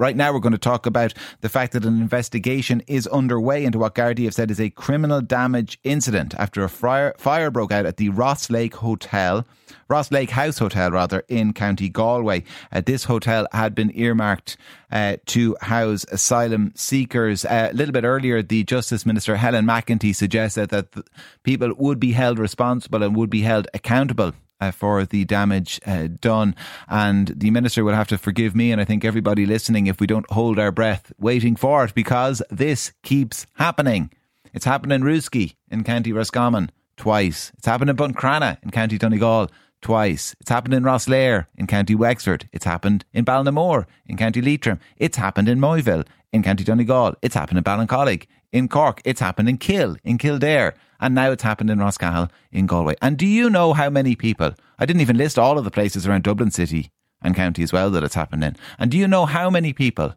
Right now, we're going to talk about the fact that an investigation is underway into what Gardaí have said is a criminal damage incident after a fire, fire broke out at the Ross Lake Hotel, Ross Lake House Hotel, rather, in County Galway. Uh, this hotel had been earmarked uh, to house asylum seekers. Uh, a little bit earlier, the Justice Minister, Helen McEntee, suggested that th- people would be held responsible and would be held accountable uh, for the damage uh, done. And the minister will have to forgive me, and I think everybody listening, if we don't hold our breath waiting for it, because this keeps happening. It's happened in Rooskey in County Roscommon twice. It's happened in Buncrana in County Donegal twice. It's happened in Rosslare in County Wexford. It's happened in Ballinamore in County Leitrim. It's happened in Moville in County Donegal. It's happened in Ballincollig in Cork. It's happened in Kill in Kildare. And now it's happened in Rosscahill in Galway. And do you know how many people? I didn't even list all of the places around Dublin City and County as well that it's happened in. And do you know how many people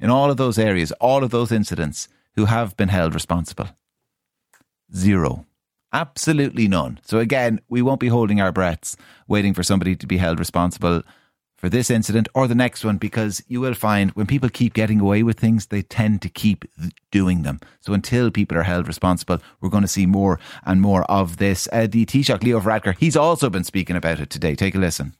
in all of those areas, all of those incidents, who have been held responsible? Zero. Absolutely none. So again, we won't be holding our breaths waiting for somebody to be held responsible for this incident or the next one because you will find when people keep getting away with things, they tend to keep doing them. So until people are held responsible, we're going to see more and more of this. Uh, the Taoiseach Leo Varadkar, he's also been speaking about it today. Take a listen.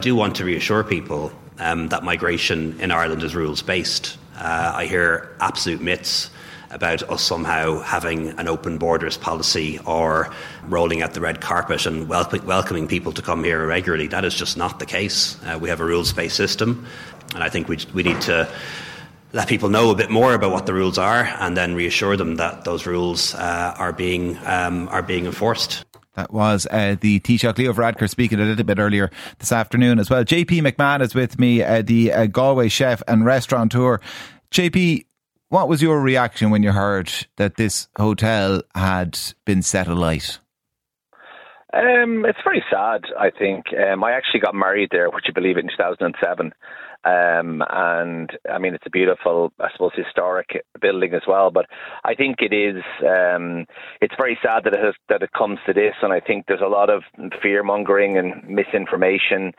I do want to reassure people um, that migration in Ireland is rules based. Uh, I hear absolute myths about us somehow having an open borders policy or rolling out the red carpet and wel- welcoming people to come here regularly. That is just not the case. Uh, we have a rules based system, and I think we, we need to let people know a bit more about what the rules are and then reassure them that those rules uh, are, being, um, are being enforced. That was uh, the Taoiseach Leo Varadkar speaking a little bit earlier this afternoon as well. JP McMahon is with me, uh, the uh, Galway chef and restaurateur. JP, what was your reaction when you heard that this hotel had been set alight? Um, it's very sad, I think. Um, I actually got married there, would you believe it, in 2007. Um, and I mean, it's a beautiful, I suppose, historic building as well. But I think it is, um, it's very sad that it has, that it comes to this. And I think there's a lot of fear mongering and misinformation.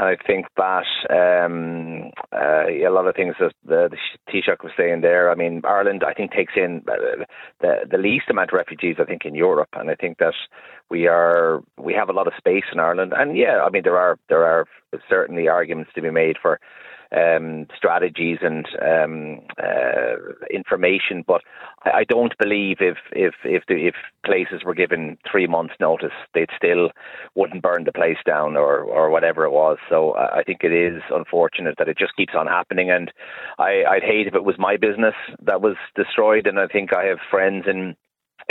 I think that um, uh, a lot of things that the, the Taoiseach was saying there. I mean, Ireland, I think, takes in uh, the the least amount of refugees, I think, in Europe, and I think that we are we have a lot of space in Ireland. And yeah, I mean, there are there are certainly arguments to be made for um, strategies and um, uh, information, but I, I don't believe if if if the, if places were given three months' notice, they'd still wouldn't burn the place down or or whatever it was. So I I think it is unfortunate that it just keeps on happening, and I, I'd hate if it was my business that was destroyed. And I think I have friends in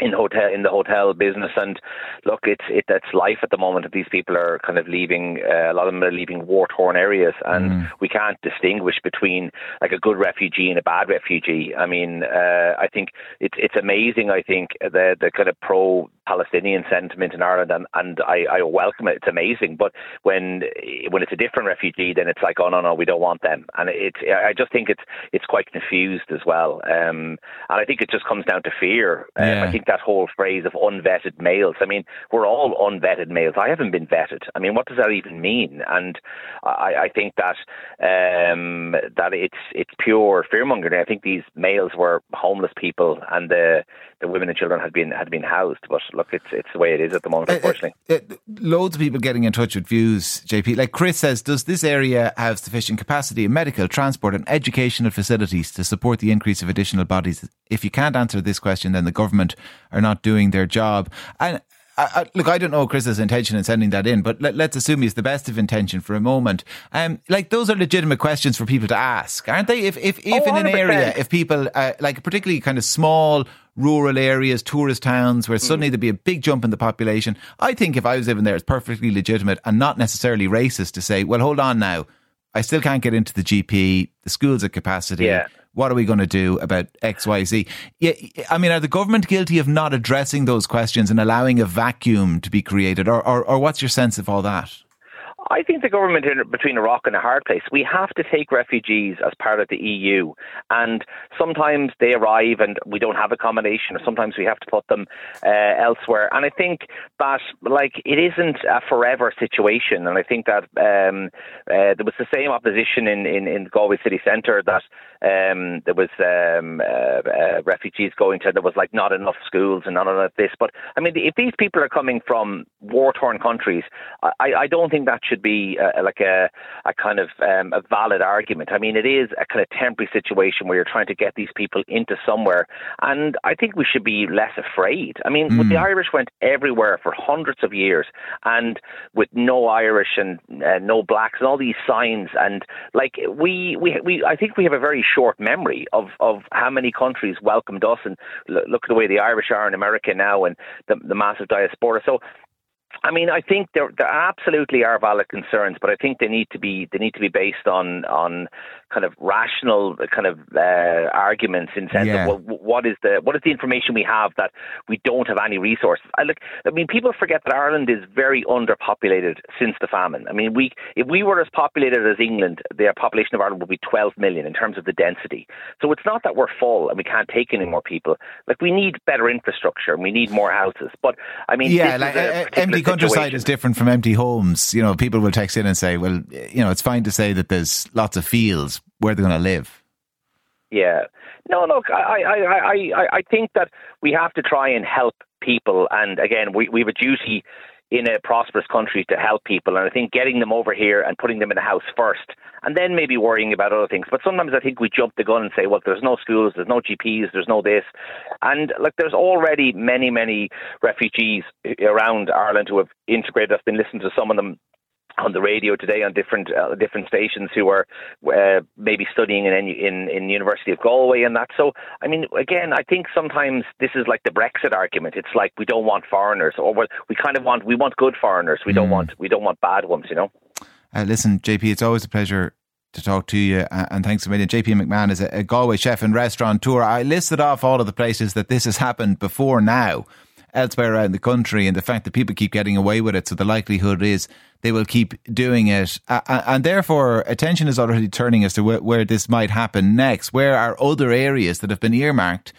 in hotel in the hotel business. And look it's it that's life at the moment. These people are kind of leaving uh, a lot of them are leaving war torn areas. And Mm. we can't distinguish between like a good refugee and a bad refugee. I mean uh, i think it's it's amazing i think the the kind of pro Palestinian sentiment in Ireland, and, and I, I welcome it. It's amazing. But when when it's a different refugee, then it's like, oh no, no, we don't want them. And it's I just think it's it's quite confused as well. Um, and I think it just comes down to fear. Um, I think that whole phrase of unvetted males. I mean, we're all unvetted males. I haven't been vetted. I mean, what does that even mean? And I, I think that um, that it's it's pure fearmongering. I think these males were homeless people, and the the women and children had been had been housed. But look, it's it's the way it is at the moment, unfortunately. Uh, uh, loads of people getting in touch with views, JP. Like Chris says, does this area have sufficient capacity in medical, transport, and educational facilities to support the increase of additional bodies? If you can't answer this question, then the government are not doing their job. And I, I, look, I don't know Chris's intention in sending that in, but let, let's assume he's the best of intention for a moment. Um, like those are legitimate questions for people to ask, aren't they? If if, if Oh, in an area, if people uh, like particularly kind of small rural areas, tourist towns, where hmm. suddenly there'd be a big jump in the population, I think if I was living there, it's perfectly legitimate and not necessarily racist to say, well, hold on now, I still can't get into the GP, the school's at capacity. Yeah. What are we going to do about X, Y, Z? Yeah, I mean, are the government guilty of not addressing those questions and allowing a vacuum to be created, or, or, or what's your sense of all that? I think the government is between a rock and a hard place. We have to take refugees as part of the EU, and sometimes they arrive and we don't have accommodation, or sometimes we have to put them uh, elsewhere. And I think that, like, it isn't a forever situation. And I think that um, uh, there was the same opposition in, in, in Galway city centre that um, there was um, uh, uh, refugees going to. There was like not enough schools and not enough this. But I mean, if these people are coming from war torn countries, I, I don't think that should be uh, like a, a kind of um, a valid argument. I mean, it is a kind of temporary situation where you're trying to get these people into somewhere, and I think we should be less afraid. I mean, mm. the Irish went everywhere for hundreds of years, and with no Irish and uh, no blacks and all these signs, and like we, we, we, I think we have a very short memory of of how many countries welcomed us, and look at the way the Irish are in America now, and the, the massive diaspora. So I mean, I think there, there absolutely are valid concerns, but I think they need to be they need to be based on on kind of rational kind of uh, arguments in sense yeah. of well, what is the what is the information we have that we don't have any resources. I look, I mean, people forget that Ireland is very underpopulated since the famine. I mean, we if we were as populated as England, the population of Ireland would be 12 million in terms of the density. So it's not that we're full and we can't take any more people. Like we need better infrastructure and we need more houses. But I mean, yeah, like, uh, empty countryside is different from empty homes. You know, people will text in and say, well, you know, it's fine to say that there's lots of fields. Where they're going to live? Yeah. No, look, I, I, I, I, think that we have to try and help people. And again, we, we have a duty in a prosperous country to help people. And I think getting them over here and putting them in a house first, and then maybe worrying about other things. But sometimes I think we jump the gun and say, well, there's no schools, there's no GPs, there's no this. And like, there's already many, many refugees around Ireland who have integrated. I've been listening to some of them on the radio today on different uh, different stations who are uh, maybe studying in, in in University of Galway and that. So I mean, again, I think sometimes this is like the Brexit argument. It's like we don't want foreigners, or we kind of want we want good foreigners. We mm. don't want we don't want bad ones. You know. Uh, listen, JP, it's always a pleasure to talk to you, and thanks a million. JP McMahon is a, a Galway chef and restaurateur. I listed off all of the places that this has happened before now elsewhere around the country and the fact that people keep getting away with it. So the likelihood is they will keep doing it. Uh, and therefore, attention is already turning as to where, where this might happen next. Where are other areas that have been earmarked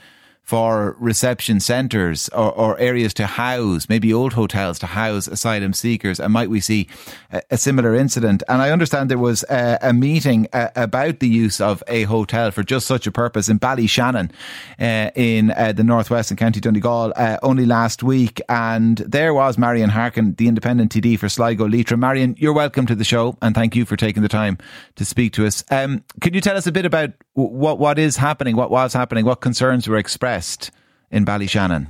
for reception centres or, or, areas to house, maybe old hotels to house asylum seekers? And might we see a, a similar incident? And I understand there was a, a meeting uh, about the use of a hotel for just such a purpose in Ballyshannon uh, in uh, the northwest in County Donegal uh, only last week. And there was Marian Harkin, the independent TD for Sligo Leitrim. Marion, you're welcome to the show and thank you for taking the time to speak to us. Um, could you tell us a bit about what, what is happening, what was happening, what concerns were expressed? In Ballyshannon.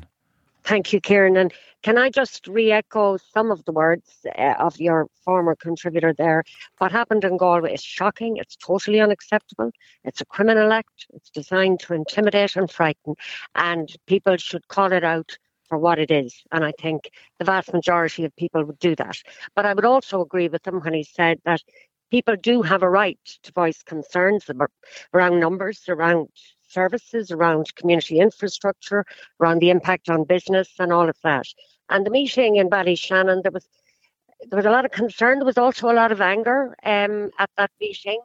Thank you, Kieran. And can I just re echo some of the words uh, of your former contributor there? What happened in Galway is shocking. It's totally unacceptable. It's a criminal act. It's designed to intimidate and frighten. And people should call it out for what it is. And I think the vast majority of people would do that. But I would also agree with him when he said that people do have a right to voice concerns around numbers, around services, around community infrastructure, around the impact on business and all of that. And the meeting in Ballyshannon, there was there was a lot of concern. There was also a lot of anger um, at that meeting.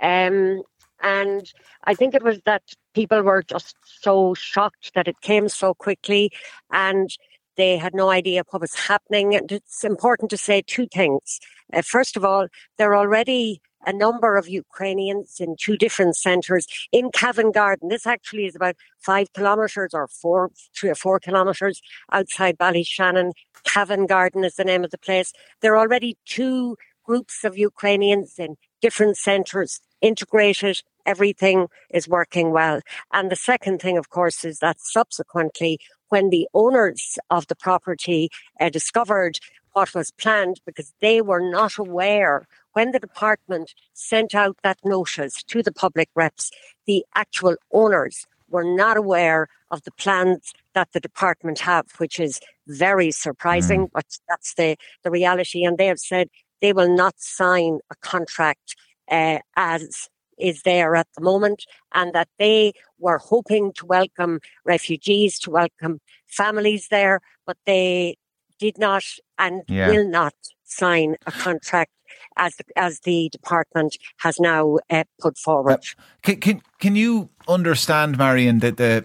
Um, and I think it was that people were just so shocked that it came so quickly and they had no idea what was happening. And it's important to say two things. Uh, first of all, they're already a number of Ukrainians in two different centres in Cavangarden. This actually is about five kilometres or four, three or four kilometres outside Ballyshannon. Cavangarden is the name of the place. There are already two groups of Ukrainians in different centres integrated. Everything is working well. And the second thing, of course, is that subsequently, when the owners of the property uh, discovered what was planned because they were not aware when the department sent out that notice to the public reps, the actual owners were not aware of the plans that the department have, which is very surprising, mm. but that's the, the reality. And they have said they will not sign a contract uh, as is there at the moment, and that they were hoping to welcome refugees, to welcome families there, but they did not and yeah. will not sign a contract as as the department has now uh, put forward. Uh, can, can can you understand, Marian, that the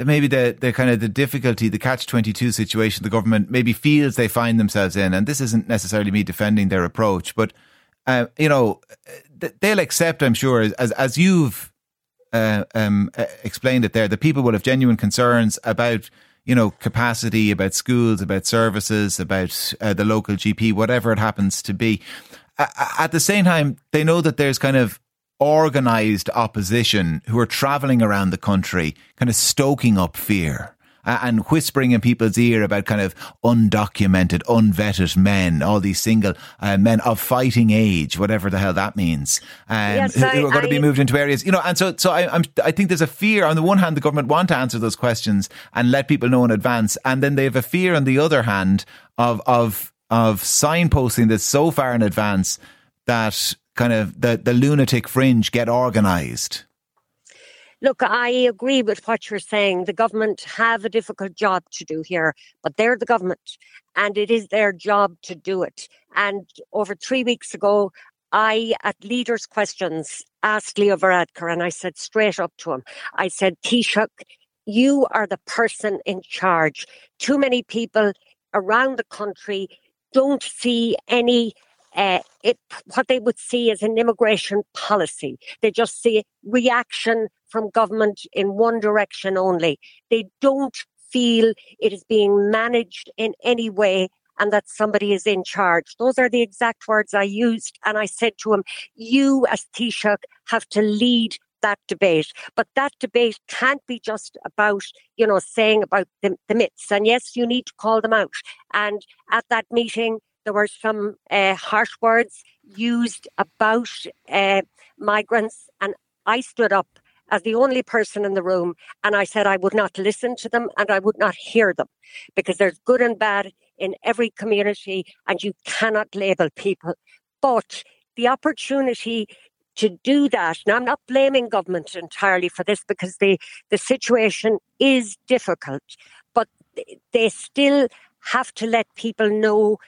that maybe the, the kind of the difficulty, the catch 22 situation the government maybe feels they find themselves in. And this isn't necessarily me defending their approach, but, uh, you know, they'll accept, I'm sure, as, as you've uh, um, uh, explained it there, that people will have genuine concerns about, you know, capacity, about schools, about services, about uh, the local GP, whatever it happens to be. At the same time, they know that there's kind of organized opposition who are traveling around the country, kind of stoking up fear and whispering in people's ear about kind of undocumented, unvetted men, all these single uh, men of fighting age, whatever the hell that means, um, yes, who, who, are going I, to be moved into areas, you know. And so, so I, am I think there's a fear. On the one hand, the government want to answer those questions and let people know in advance, and then they have a fear on the other hand of of of signposting this so far in advance that kind of the, the lunatic fringe get organised? Look, I agree with what you're saying. The government have a difficult job to do here, but they're the government and it is their job to do it. And over three weeks ago, I, at Leaders' Questions, asked Leo Varadkar and I said straight up to him, I said, Taoiseach, you are the person in charge. Too many people around the country don't see any uh, it, what they would see as an immigration policy. They just see reaction from government in one direction only. They don't feel it is being managed in any way and that somebody is in charge. Those are the exact words I used. And I said to him, you as Taoiseach have to lead that debate. But that debate can't be just about, you know, saying about the, the myths. And yes, you need to call them out. And at that meeting, there were some uh, harsh words used about uh, migrants, and I stood up as the only person in the room and I said I would not listen to them and I would not hear them because there's good and bad in every community and you cannot label people. But the opportunity to do that, and I'm not blaming government entirely for this because the, the situation is difficult, but they still have to let people know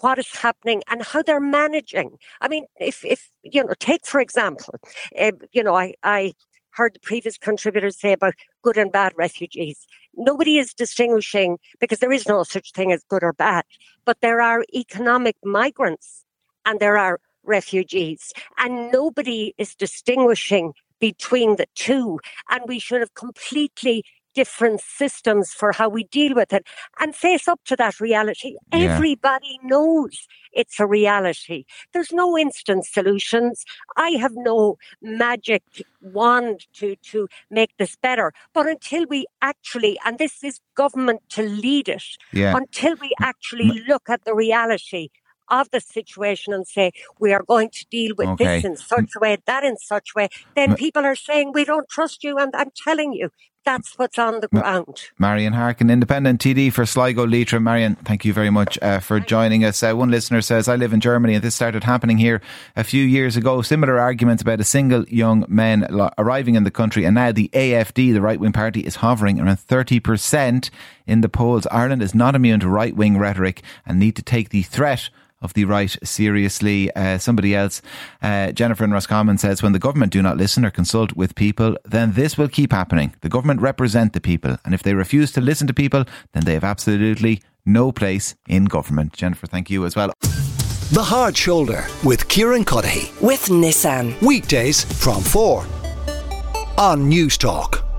what is happening and how they're managing. I mean, if, if you know, take for example, uh, you know, I, I heard the previous contributors say about good and bad refugees. Nobody is distinguishing because there is no such thing as good or bad, but there are economic migrants and there are refugees, and nobody is distinguishing between the two. And we should have completely different systems for how we deal with it and face up to that reality. Yeah. Everybody knows it's a reality. There's no instant solutions. I have no magic wand to, to make this better. But until we actually, and this is government to lead it, yeah. until we actually look at the reality of the situation and say we are going to deal with okay. this in such a way, that in such a way, then people are saying we don't trust you. And I'm telling you, that's what's on the ground. Marian Harkin, independent TD for Sligo Leitrim. Marion, thank you very much uh, for joining us. Uh, one listener says, I live in Germany and this started happening here a few years ago. Similar arguments about a single young man arriving in the country and now the AFD, the right wing party, is hovering around 30% in the polls. Ireland is not immune to right wing rhetoric and need to take the threat of the right seriously. Uh, somebody else, uh, Jennifer in Roscommon says, when the government do not listen or consult with people, then this will keep happening. The government represent the people, and if they refuse to listen to people, then they have absolutely no place in government. Jennifer, thank you as well. The Hard Shoulder with Kieran Cuddihy. With Nissan. Weekdays from 4 on Newstalk.